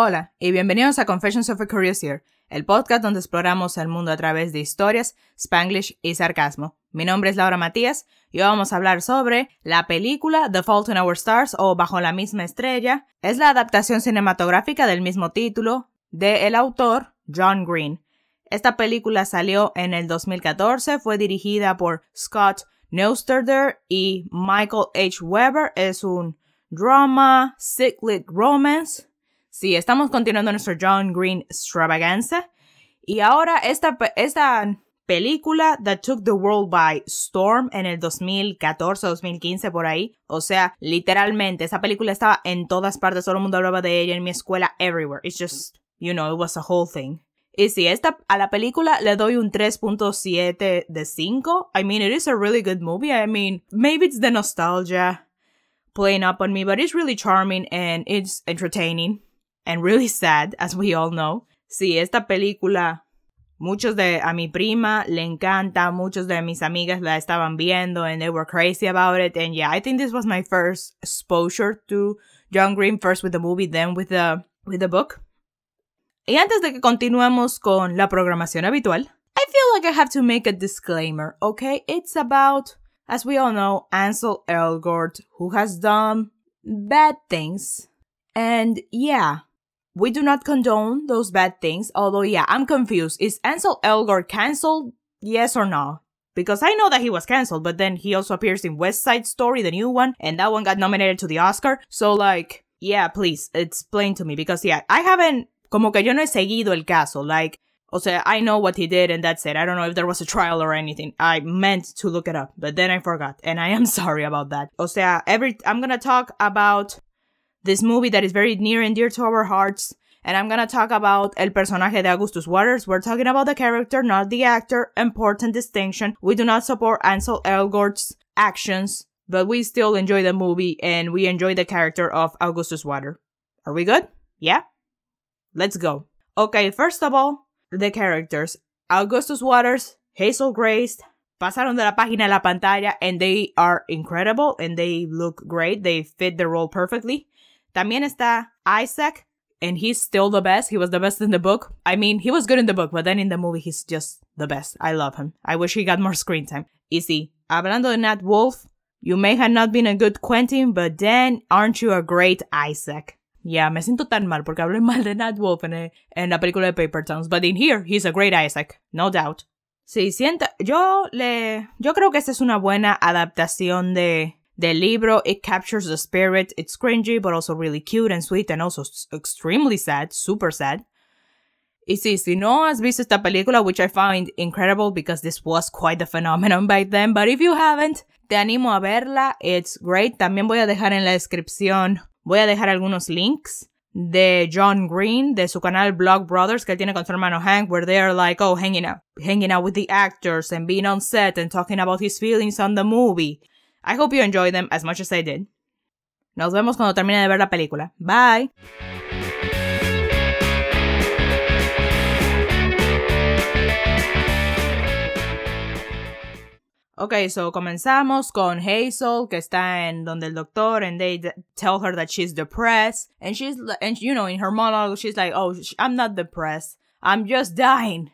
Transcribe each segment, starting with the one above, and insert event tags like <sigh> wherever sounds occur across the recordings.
Hola y bienvenidos a Confessions of a Curious Ear, el podcast donde exploramos el mundo a través de historias, spanglish y sarcasmo. Mi nombre es Laura Matías y hoy vamos a hablar sobre la película The Fault in Our Stars o Bajo la misma estrella. Es la adaptación cinematográfica del mismo título de el autor John Green. Esta película salió en el 2014, fue dirigida por Scott Neustadter y Michael H. Weber. Es un drama, cyclic romance Sí, estamos continuando nuestro John Green extravaganza. Y ahora esta, esta película that took the world by storm en el 2014-2015 por ahí. O sea, literalmente, esa película estaba en todas partes, todo el mundo hablaba de ella en mi escuela, everywhere. It's just, you know, it was a whole thing. Y sí, esta, a la película le doy un 3.7 de 5. I mean, it is a really good movie. I mean, maybe it's the nostalgia playing up on me, but it's really charming and it's entertaining and really sad, as we all know. Sí, esta película, muchos de a mi prima le encanta, muchos de mis amigas la estaban viendo and they were crazy about it. And yeah, I think this was my first exposure to John Green, first with the movie, then with the, with the book. Y antes de que continuemos con la programación habitual, I feel like I have to make a disclaimer, okay? It's about, as we all know, Ansel Elgort, who has done bad things. And yeah, we do not condone those bad things, although yeah, I'm confused. Is Ansel Elgort cancelled? Yes or no? Because I know that he was cancelled, but then he also appears in West Side Story, the new one, and that one got nominated to the Oscar. So like, yeah, please explain to me because yeah, I haven't como que yo no he seguido el caso. Like, o sea, I know what he did and that's it. I don't know if there was a trial or anything. I meant to look it up, but then I forgot, and I am <laughs> sorry about that. O sea, every I'm gonna talk about this movie that is very near and dear to our hearts. And I'm gonna talk about el personaje de Augustus Waters. We're talking about the character, not the actor. Important distinction. We do not support Ansel Elgort's actions, but we still enjoy the movie and we enjoy the character of Augustus Waters. Are we good? Yeah? Let's go. Okay, first of all, the characters. Augustus Waters, Hazel Grace, pasaron de la página a la pantalla and they are incredible and they look great. They fit the role perfectly. También está Isaac, and he's still the best. He was the best in the book. I mean, he was good in the book, but then in the movie, he's just the best. I love him. I wish he got more screen time. Easy. Hablando de Nat Wolf, you may have not been a good Quentin, but then aren't you a great Isaac? Yeah, me siento tan mal porque hablé <laughs> mal de Nat Wolf en, la película de Paper Towns, but in here, he's a great Isaac, no doubt. Sí, sienta, yo le, yo creo que esta es una buena adaptación de, The libro, it captures the spirit. It's cringy, but also really cute and sweet and also extremely sad, super sad. Y sí, si no has visto esta película, which I find incredible because this was quite a phenomenon back then, but if you haven't, te animo a verla. It's great. También voy a dejar en la descripción, voy a dejar algunos links de John Green, de su canal Vlogbrothers, que él tiene con su hermano Hank, where they are like, oh, hanging out, hanging out with the actors and being on set and talking about his feelings on the movie. I hope you enjoyed them as much as I did. Nos vemos cuando termine de ver la película. Bye. Ok, so comenzamos con Hazel, que está en donde el doctor, and they tell her that she's depressed, and she's, and you know, in her monologue, she's like, oh, I'm not depressed, I'm just dying.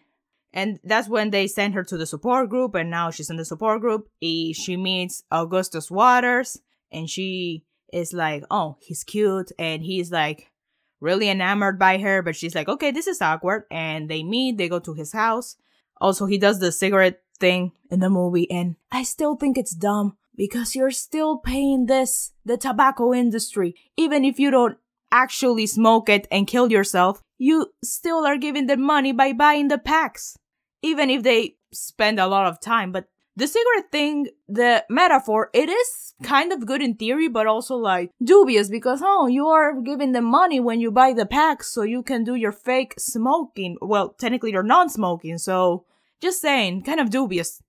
And that's when they send her to the support group, and now she's in the support group. She meets Augustus Waters, and she is like, oh, he's cute, and he's like really enamored by her, but she's like, okay, this is awkward. And they meet, they go to his house. Also, he does the cigarette thing in the movie, and I still think it's dumb because you're still paying this, the tobacco industry, even if you don't actually smoke it and kill yourself, you still are giving them money by buying the packs even if they spend a lot of time. But the cigarette thing, the metaphor, it is kind of good in theory, but also like dubious because, oh, you are giving them money when you buy the packs so you can do your fake smoking. Well, technically you're non-smoking, so just saying, kind of dubious.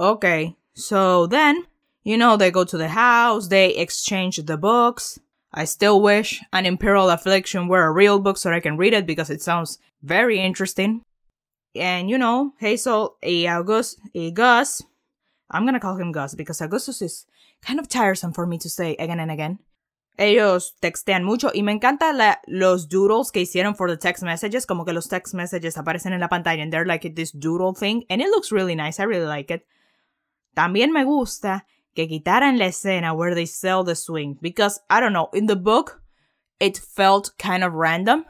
Okay, so then, you know, they go to the house, they exchange the books. I still wish An Imperial Affliction were a real book so I can read it because it sounds very interesting. And you know, Hazel y August y Gus, I'm gonna call him Gus because Augustus is kind of tiresome for me to say again and again. ellos textean mucho y me encanta la, los doodles que hicieron for the text messages, como que los text messages aparecen en la pantalla and they're like this doodle thing and it looks really nice, I really like it. También me gusta que quitaran la escena where they sell the swing because I don't know, in the book it felt kind of random.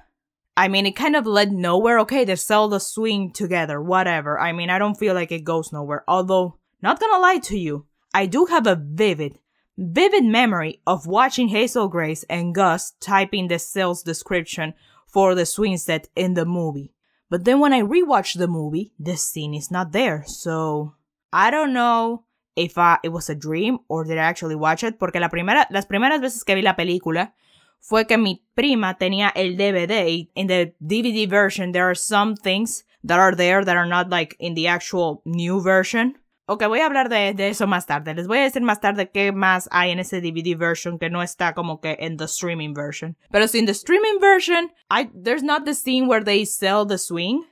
I mean, it kind of led nowhere. Okay, they sell the swing together, whatever. I mean, I don't feel like it goes nowhere. Although, not gonna lie to you, I do have a vivid, vivid memory of watching Hazel Grace and Gus typing the sales description for the swing set in the movie. But then when I rewatch the movie, the scene is not there. So, I don't know if I, it was a dream or did I actually watch it. Porque la primera, las primeras veces que vi la película, fue que mi prima tenía el DVD in the DVD version there are some things that are there that are not like in the actual new version. Ok, voy a hablar de, de, eso más tarde. Les voy a decir más tarde qué más hay en ese DVD version que no está como que en the streaming version. Pero si en the streaming version, I, there's not the scene where they sell the swing.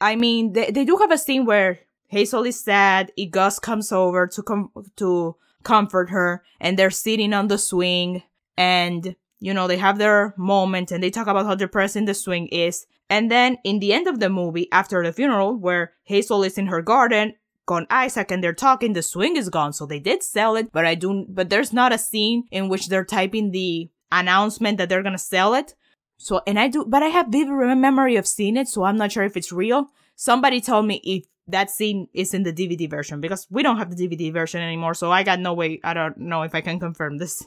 I mean, they, they do have a scene where Hazel is sad, y Gus comes over to com to comfort her, and they're sitting on the swing, and you know, they have their moment and they talk about how depressing the swing is. And then in the end of the movie, after the funeral, where Hazel is in her garden, con Isaac and they're talking, the swing is gone. So they did sell it, but I do, but there's not a scene in which they're typing the announcement that they're gonna sell it. So, and I do, but I have vivid memory of seeing it, so I'm not sure if it's real. Somebody told me if that scene is in the DVD version because we don't have the DVD version anymore, so I got no way, I don't know if I can confirm this.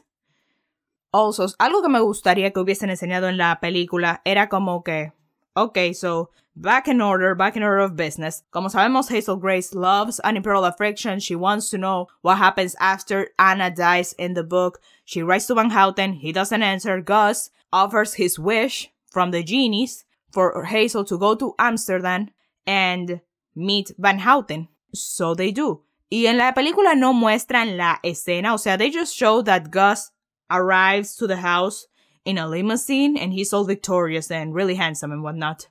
Algo que me gustaría que hubiesen enseñado en la película era como que, ok, so, back in order, back in order of business. Como sabemos, Hazel Grace loves an imperial affliction. She wants to know what happens after Anna dies in the book. She writes to Van Houten. He doesn't answer. Gus offers his wish from the genies for Hazel to go to Amsterdam and meet Van Houten. So they do. Y en la película no muestran la escena, o sea, they just show that Gus arrives to the house in a limousine and he's all victorious and really handsome and whatnot.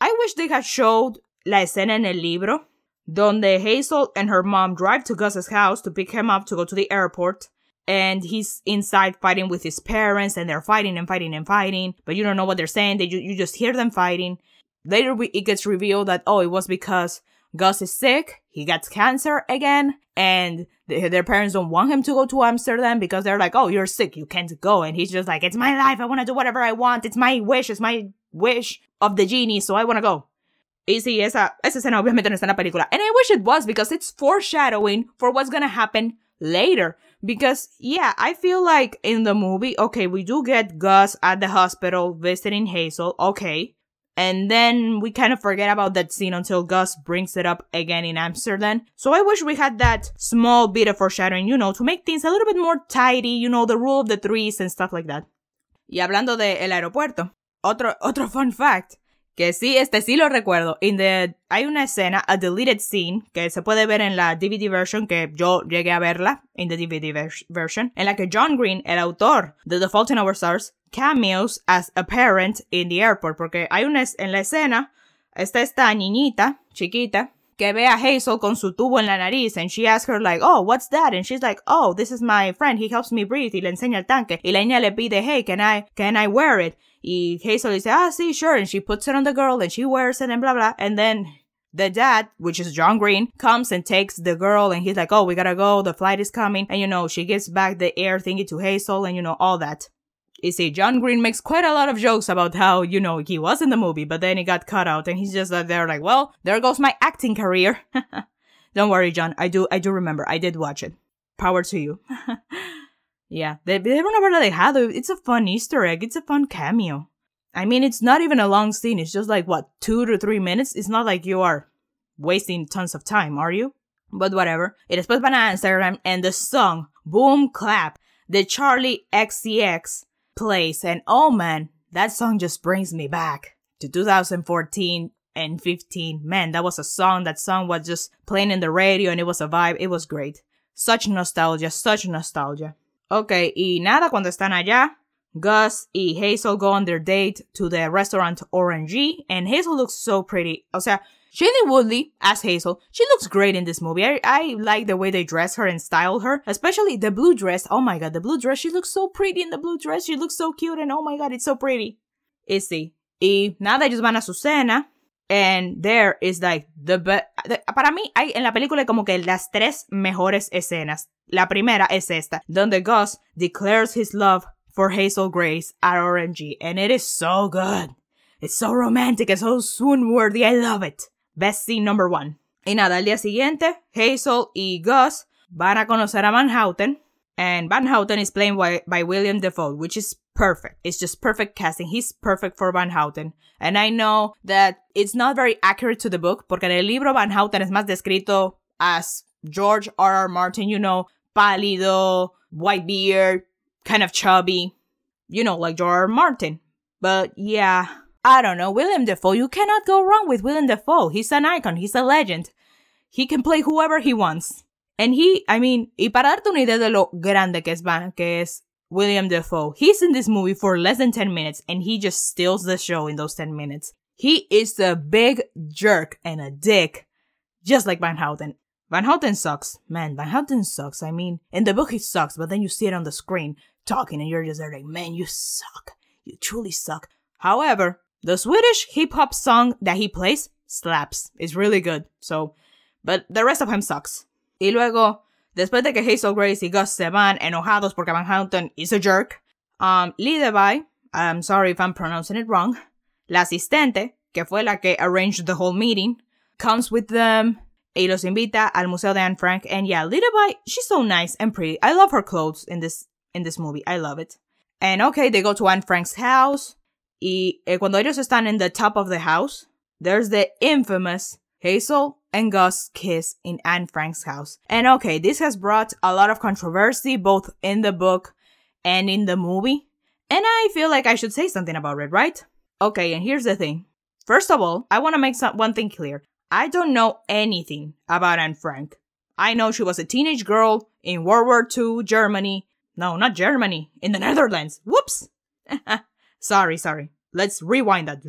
I wish they had showed la escena en el libro, donde Hazel and her mom drive to Gus's house to pick him up to go to the airport. And he's inside fighting with his parents, and they're fighting and fighting and fighting, but you don't know what they're saying. They you just hear them fighting. Later, it gets revealed that oh, it was because Gus is sick, he gets cancer again, and their parents don't want him to go to Amsterdam because they're like, oh, you're sick, you can't go. And he's just like, it's my life, I want to do whatever I want, it's my wish, it's my wish of the genie, so I want to go. Y sí, esa, esa escena obviamente no está en la película. And I wish it was because it's foreshadowing for what's gonna happen later. Because, yeah, I feel like in the movie, okay, we do get Gus at the hospital visiting Hazel, okay. And then we kind of forget about that scene until Gus brings it up again in Amsterdam. So I wish we had that small bit of foreshadowing, you know, to make things a little bit more tidy, you know, the rule of the threes and stuff like that. Y hablando de el aeropuerto, otro, otro fun fact. Que sí, este sí lo recuerdo. In the, hay una escena, a deleted scene, que se puede ver en la DVD version, que yo llegué a verla, en the DVD version, en la que John Green, el autor de The Fault in Our Stars, cameos as a parent in the airport, porque hay una en la escena, está esta niñita chiquita que ve a Hazel con su tubo en la nariz and she asks her like, oh, what's that? And she's like, oh, this is my friend, he helps me breathe. Y le enseña el tanque. Y la niña le pide, hey, can I, can I wear it? Y Hazel dice, ah, sí, sure, and she puts it on the girl and she wears it and blah, blah, and then the dad, which is John Green, comes and takes the girl and he's like, oh, we gotta go, the flight is coming, and you know, she gives back the air thingy to Hazel and you know, all that. You see, John Green makes quite a lot of jokes about how, you know, he was in the movie, but then he got cut out and he's just uh, there like, well, there goes my acting career. <laughs> Don't worry, John. I do, I do remember. I did watch it. Power to you. <laughs> yeah. They, they know where they had it. It's a fun Easter egg. It's a fun cameo. I mean, it's not even a long scene. It's just like, what, two to three minutes? It's not like you are wasting tons of time, are you? But whatever. It is put by Instagram and the song, Boom Clap, the Charli XCX place. And oh man, that song just brings me back to 2014 and 15. Man, that was a song. That song was just playing in the radio and it was a vibe. It was great. Such nostalgia, such nostalgia. Okay, y nada, cuando están allá, Gus y Hazel go on their date to the restaurant Oranjee, and Hazel looks so pretty. O sea, Shailene Woodley as Hazel, she looks great in this movie. I, I like the way they dress her and style her, especially the blue dress. Oh my god, the blue dress. She looks so pretty in the blue dress. She looks so cute and oh my god, it's so pretty. Y sí. Y nada, ellos van a su cena. And there is like the best. Para mí, hay en la película como que las tres mejores escenas. La primera es esta, donde Gus declares his love for Hazel Grace at Oranjee, and it is so good. It's so romantic, it's so swoon worthy, I love it. Best scene number one. Y nada, al día siguiente, Hazel y Gus van a conocer a Van Houten, and Van Houten is played by, by William Dafoe, which is perfect. It's just perfect casting. He's perfect for Van Houten. And I know that it's not very accurate to the book, porque en el libro Van Houten es más descrito as George R. R. Martin, you know, pálido, white beard, kind of chubby, you know, like George R. R. Martin. But yeah, I don't know. William Dafoe, you cannot go wrong with William Dafoe. He's an icon, he's a legend. He can play whoever he wants. And he, I mean, y para darte una idea de lo grande que es, que es William Dafoe, he's in this movie for less than 10 minutes and he just steals the show in those 10 minutes. He is a big jerk and a dick, just like Van Houten. Van Houten sucks. Man, Van Houten sucks. I mean, in the book he sucks, but then you see it on the screen talking and you're just like, man, you suck. You truly suck. However, the Swedish hip hop song that he plays slaps. It's really good. So, but the rest of him sucks. Y luego, después de que Hazel Grace y Gus se van enojados porque Van Houten is a jerk, um, Lidewij, I'm sorry if I'm pronouncing it wrong, la asistente, que fue la que arranged the whole meeting, comes with them y los invita al Museo de Anne Frank. And yeah, Lidewij, she's so nice and pretty. I love her clothes in this in this movie. I love it. And okay, they go to Anne Frank's house. Y eh, cuando ellos están in the top of the house, there's the infamous Hazel and Gus kiss in Anne Frank's house. And okay, this has brought a lot of controversy both in the book and in the movie. And I feel like I should say something about it, right? Okay, and here's the thing. First of all, I want to make some, one thing clear. I don't know anything about Anne Frank. I know she was a teenage girl in World War II, Germany. No, not Germany, in the Netherlands. Whoops! <laughs> sorry, sorry. Let's rewind that.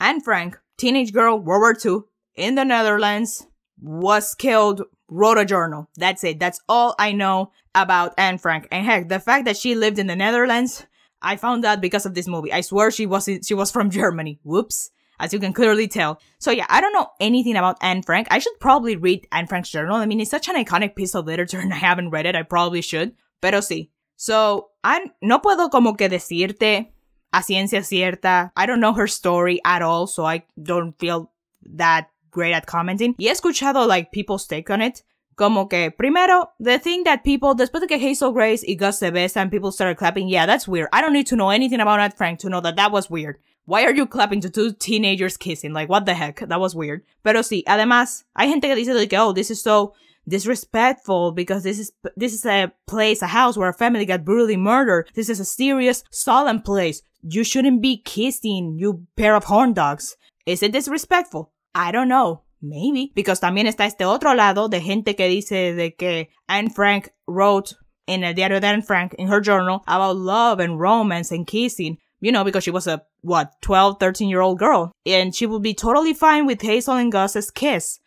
Anne Frank, teenage girl, World War II, in the Netherlands, was killed, wrote a journal. That's it. That's all I know about Anne Frank. And heck, the fact that she lived in the Netherlands, I found out because of this movie. I swear she was she was from <laughs> Germany. Whoops as you can clearly tell. So yeah, I don't know anything about Anne Frank. I should probably read Anne Frank's journal. I mean, it's such an iconic piece of literature and I haven't read it. I probably should. Pero sí. So, I no puedo como que decirte a ciencia cierta. I don't know her story at all, so I don't feel that great at commenting. Y he escuchado like people's take on it. Como que, primero, the thing that people, después de que Hazel Grace y Gus se besan, people started clapping, yeah, that's weird. I don't need to know anything about Anne Frank to know that that was weird. Why are you clapping to two teenagers kissing? Like, what the heck? That was weird. Pero sí, además, hay gente que dice like, oh, this is so disrespectful because this is this is a place, a house where a family got brutally murdered. This is a serious, solemn place. You shouldn't be kissing, you pair of horn dogs. Is it disrespectful? I don't know. Maybe. Because también está este otro lado de gente que dice de que Anne Frank wrote in el diario de Anne Frank in her journal about love and romance and kissing you know, because she was a, what, 12, 13 year old girl. And she would be totally fine with Hazel and Gus's kiss.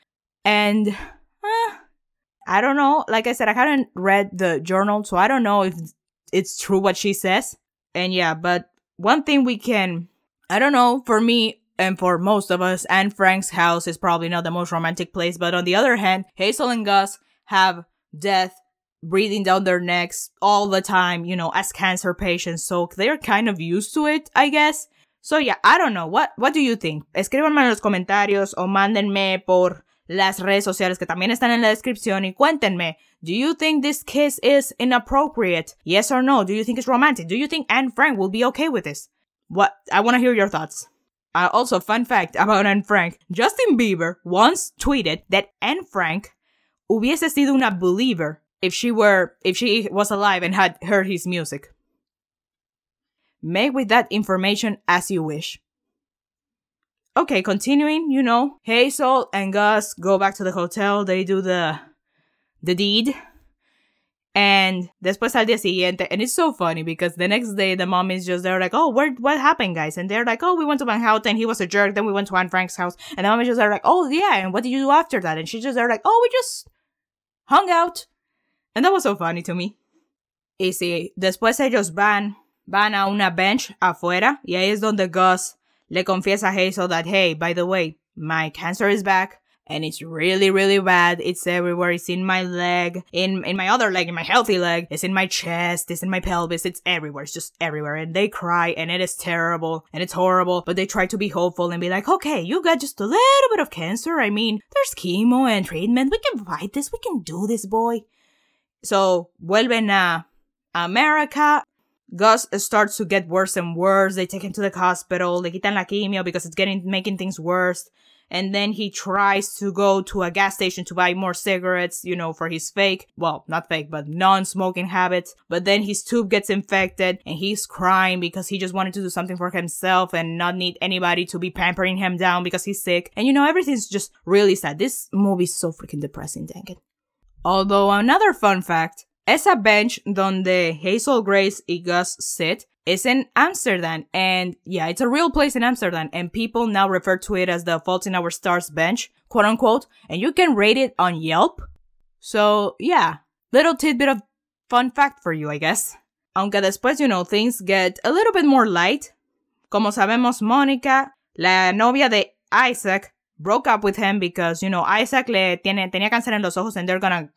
And, uh, I don't know. Like I said, I haven't read the journal, so I don't know if it's true what she says. And yeah, but one thing we can, I don't know, for me and for most of us, Anne Frank's house is probably not the most romantic place, but on the other hand, Hazel and Gus have death breathing down their necks all the time, you know, as cancer patients. So they're kind of used to it, I guess. So yeah, I don't know. What, what do you think? Escríbanme en los comentarios o mándenme por las redes sociales que también están en la descripción y cuéntenme. Do you think this kiss is inappropriate? Yes or no? Do you think it's romantic? Do you think Anne Frank will be okay with this? What? I want to hear your thoughts. Uh, also, fun fact about Anne Frank. Justin Bieber once tweeted that Anne Frank hubiese sido una believer if she were if she was alive and had heard his music. Make with that information as you wish. Okay, continuing, you know, Hazel and Gus go back to the hotel, they do the the deed. And después al día siguiente, and it's so funny because the next day the mom is just there like, oh, where, what happened, guys? And they're like, oh, we went to Van Houten, he was a jerk. Then we went to Anne Frank's house, and the mom is just there like, oh yeah, and what did you do after that? And she's just there like, oh, we just hung out, and that was so funny to me. Y sí, después ellos van, van a una bench afuera, y ahí es donde Gus le confiesa a Hazel that, hey, by the way, my cancer is back and it's really really bad. It's everywhere. It's in my leg in in my other leg in my healthy leg. It's in my chest. It's in my pelvis. It's everywhere. It's just everywhere. And they cry and it is terrible and it's horrible. But they try to be hopeful and be like okay you got just a little bit of cancer. I mean there's chemo and treatment. We can fight this. We can do this boy. So vuelven a america Gus starts to get worse and worse. They take him to the hospital. They quitan la quimio because it's getting making things worse and then he tries to go to a gas station to buy more cigarettes, you know, for his fake, well, not fake, but non-smoking habits. But then his tube gets infected and he's crying because he just wanted to do something for himself and not need anybody to be pampering him down because he's sick. And you know, everything's just really sad. This movie's so freaking depressing, dang it. Although another fun fact, esa bench donde Hazel Grace y Gus sit it's in Amsterdam. And yeah, it's a real place in Amsterdam. And people now refer to it as the Fault in Our Stars bench, quote unquote. And you can rate it on Yelp. So yeah, little tidbit of fun fact for you, I guess. Aunque después, you know, things get a little bit more light. Como sabemos, Mónica, la novia de Isaac, broke up with him because, you know, Isaac le tiene, tenía cáncer en los ojos and they're gonna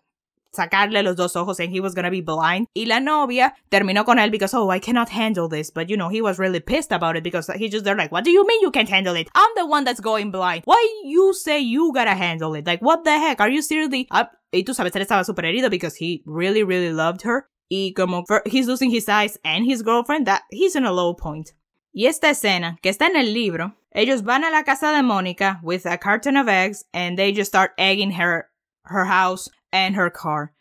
sacarle los dos ojos and he was gonna be blind. Y la novia terminó con él because, oh, I cannot handle this. But, you know, he was really pissed about it because he just, they're like, what do you mean you can't handle it? I'm the one that's going blind. Why you say you gotta handle it? Like, what the heck? Are you seriously up? Y tú sabes, él estaba super herido because he really, really loved her. Y como for, he's losing his eyes and his girlfriend, that he's in a low point. Y esta escena, que está en el libro, ellos van a la casa de Mónica with a carton of eggs and they just start egging her her house and her car.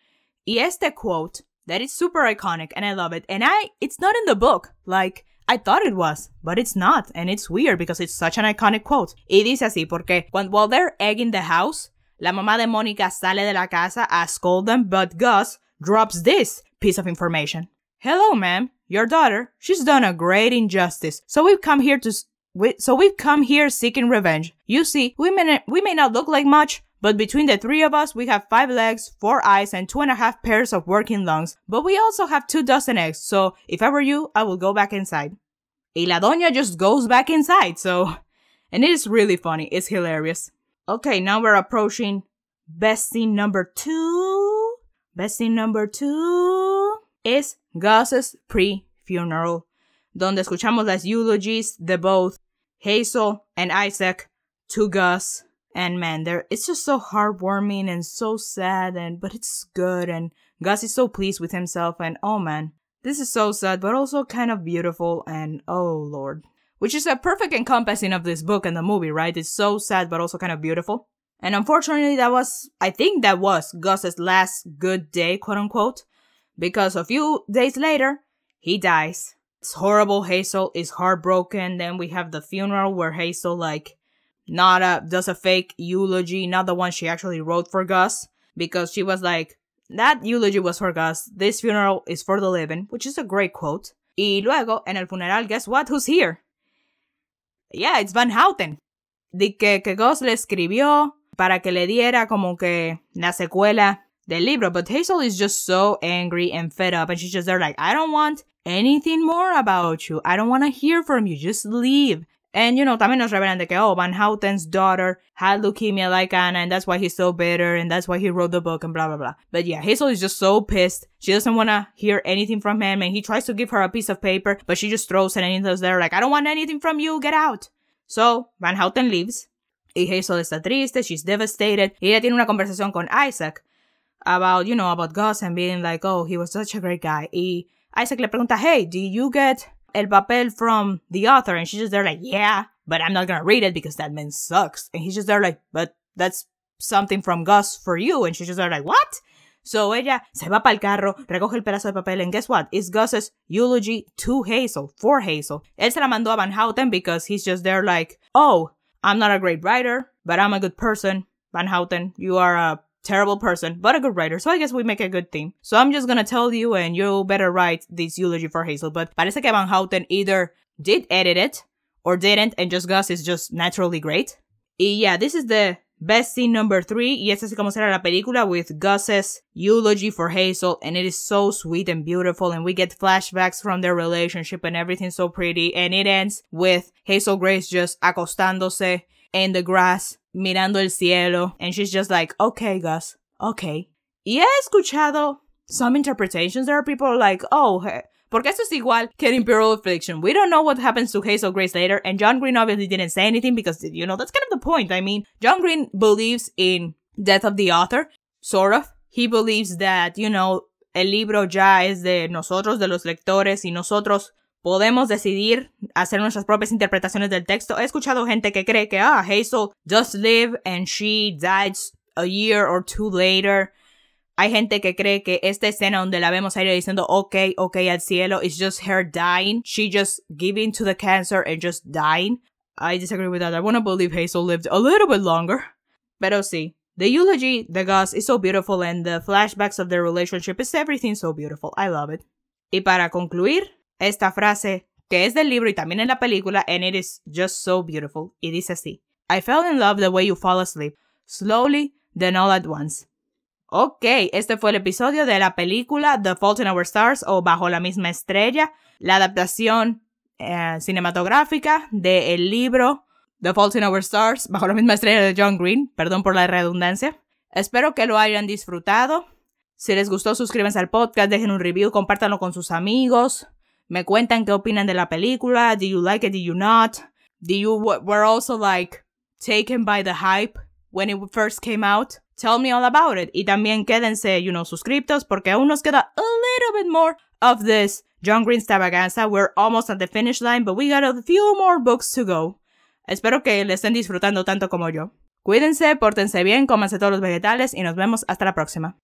Yes, este quote that is super iconic and I love it. And I it's not in the book. Like I thought it was, but it's not. And it's weird because it's such an iconic quote. Y dice así porque when, while they're egging the house, la mamá de Mónica sale de la casa a scold them, but Gus drops this piece of information. Hello, ma'am. Your daughter, she's done a great injustice. So we've come here to we, so we've come here seeking revenge. You see, we may, we may not look like much, but between the three of us, we have five legs, four eyes, and two and a half pairs of working lungs. But we also have two dozen eggs, so if I were you, I would go back inside. Y la doña just goes back inside, so. <laughs> And it is really funny, it's hilarious. Okay, now we're approaching best scene number two. Best scene number two is Gus's pre funeral, donde escuchamos las eulogies de both Hazel and Isaac to Gus and man, there it's just so heartwarming and so sad and but it's good and Gus is so pleased with himself and oh man, this is so sad but also kind of beautiful and oh lord. Which is a perfect encompassing of this book and the movie, right? It's so sad but also kind of beautiful. And unfortunately that was I think that was Gus's last good day, quote unquote. Because a few days later, he dies. It's horrible. Hazel is heartbroken. Then we have the funeral where Hazel like not a does a fake eulogy, not the one she actually wrote for Gus, because she was like, that eulogy was for Gus, this funeral is for the living, which is a great quote. Y luego, en el funeral, guess what? Who's here? Yeah, it's Van Houten. De que, que Gus le escribió para que le diera como que la secuela del libro, but Hazel is just so angry and fed up, and she's just there like, I don't want anything more about you. I don't want to hear from you. Just leave. And, you know, también nos revelan de que, oh, Van Houten's daughter had leukemia like Anna, and that's why he's so bitter, and that's why he wrote the book, and blah, blah, blah. But yeah, Hazel is just so pissed. She doesn't want to hear anything from him, and he tries to give her a piece of paper, but she just throws it, and he's there like, I don't want anything from you, get out. So, Van Houten leaves. Y Hazel está triste, she's devastated. Y ella tiene una conversación con Isaac about, you know, about Gus and being like, oh, he was such a great guy. Y Isaac le pregunta, hey, do you get el papel from the author and she's just there like, yeah, but I'm not gonna read it because that man sucks. And he's just there like, but that's something from Gus for you. And she's just there like, what? So ella se va para el carro, recoge el pedazo de papel, and guess what? It's Gus's eulogy to Hazel, for Hazel. Él se la mandó a Van Houten because he's just there like, oh, I'm not a great writer, but I'm a good person. Van Houten, you are a terrible person, but a good writer. So I guess we make a good team. So I'm just gonna tell you, and you better write this eulogy for Hazel. But parece que Van Houten either did edit it or didn't, and just Gus is just naturally great. Y yeah, this is the best scene number three, y esta es como será la película with Gus's eulogy for Hazel, and it is so sweet and beautiful, and we get flashbacks from their relationship and everything so pretty, and it ends with Hazel Grace just acostándose in the grass, mirando el cielo, and she's just like, okay, Gus, okay. Y he escuchado some interpretations. There are people like, oh, Porque esto es igual que Imperial Affliction. We don't know what happens to Hazel Grace later, and John Green obviously didn't say anything because, you know, that's kind of the point. I mean, John Green believes in death of the author, sort of. He believes that, you know, el libro ya es de nosotros, de los lectores, y nosotros podemos decidir hacer nuestras propias interpretaciones del texto. He escuchado gente que cree que, ah, Hazel just lived and she died a year or two later. Hay gente que cree que esta escena donde la vemos a ella diciendo ok, ok al cielo is just her dying. She just giving to the cancer and just dying. I disagree with that. I want to believe Hazel lived a little bit longer. Pero sí, the eulogy, the Gus is so beautiful and the flashbacks of their relationship is everything so beautiful. I love it. Y para concluir, esta frase que es del libro y también en la película and it is just so beautiful. Y dice así. I fell in love the way you fall asleep. Slowly, then all at once. Ok, este fue el episodio de la película The Fault in Our Stars o Bajo la misma estrella, la adaptación eh, cinematográfica del libro The Fault in Our Stars, Bajo la misma estrella de John Green, perdón por la redundancia. Espero que lo hayan disfrutado. Si les gustó, suscríbanse al podcast, dejen un review, compártanlo con sus amigos. Me cuentan qué opinan de la película. Do you like it? Do you not? Do you were also like taken by the hype when it first came out? Tell me all about it. Y también quédense, you know, suscriptos porque aún nos queda a little bit more of this John Green extravaganza. We're almost at the finish line, but we got a few more books to go. Espero que le estén disfrutando tanto como yo. Cuídense, pórtense bien, cómanse todos los vegetales y nos vemos hasta la próxima.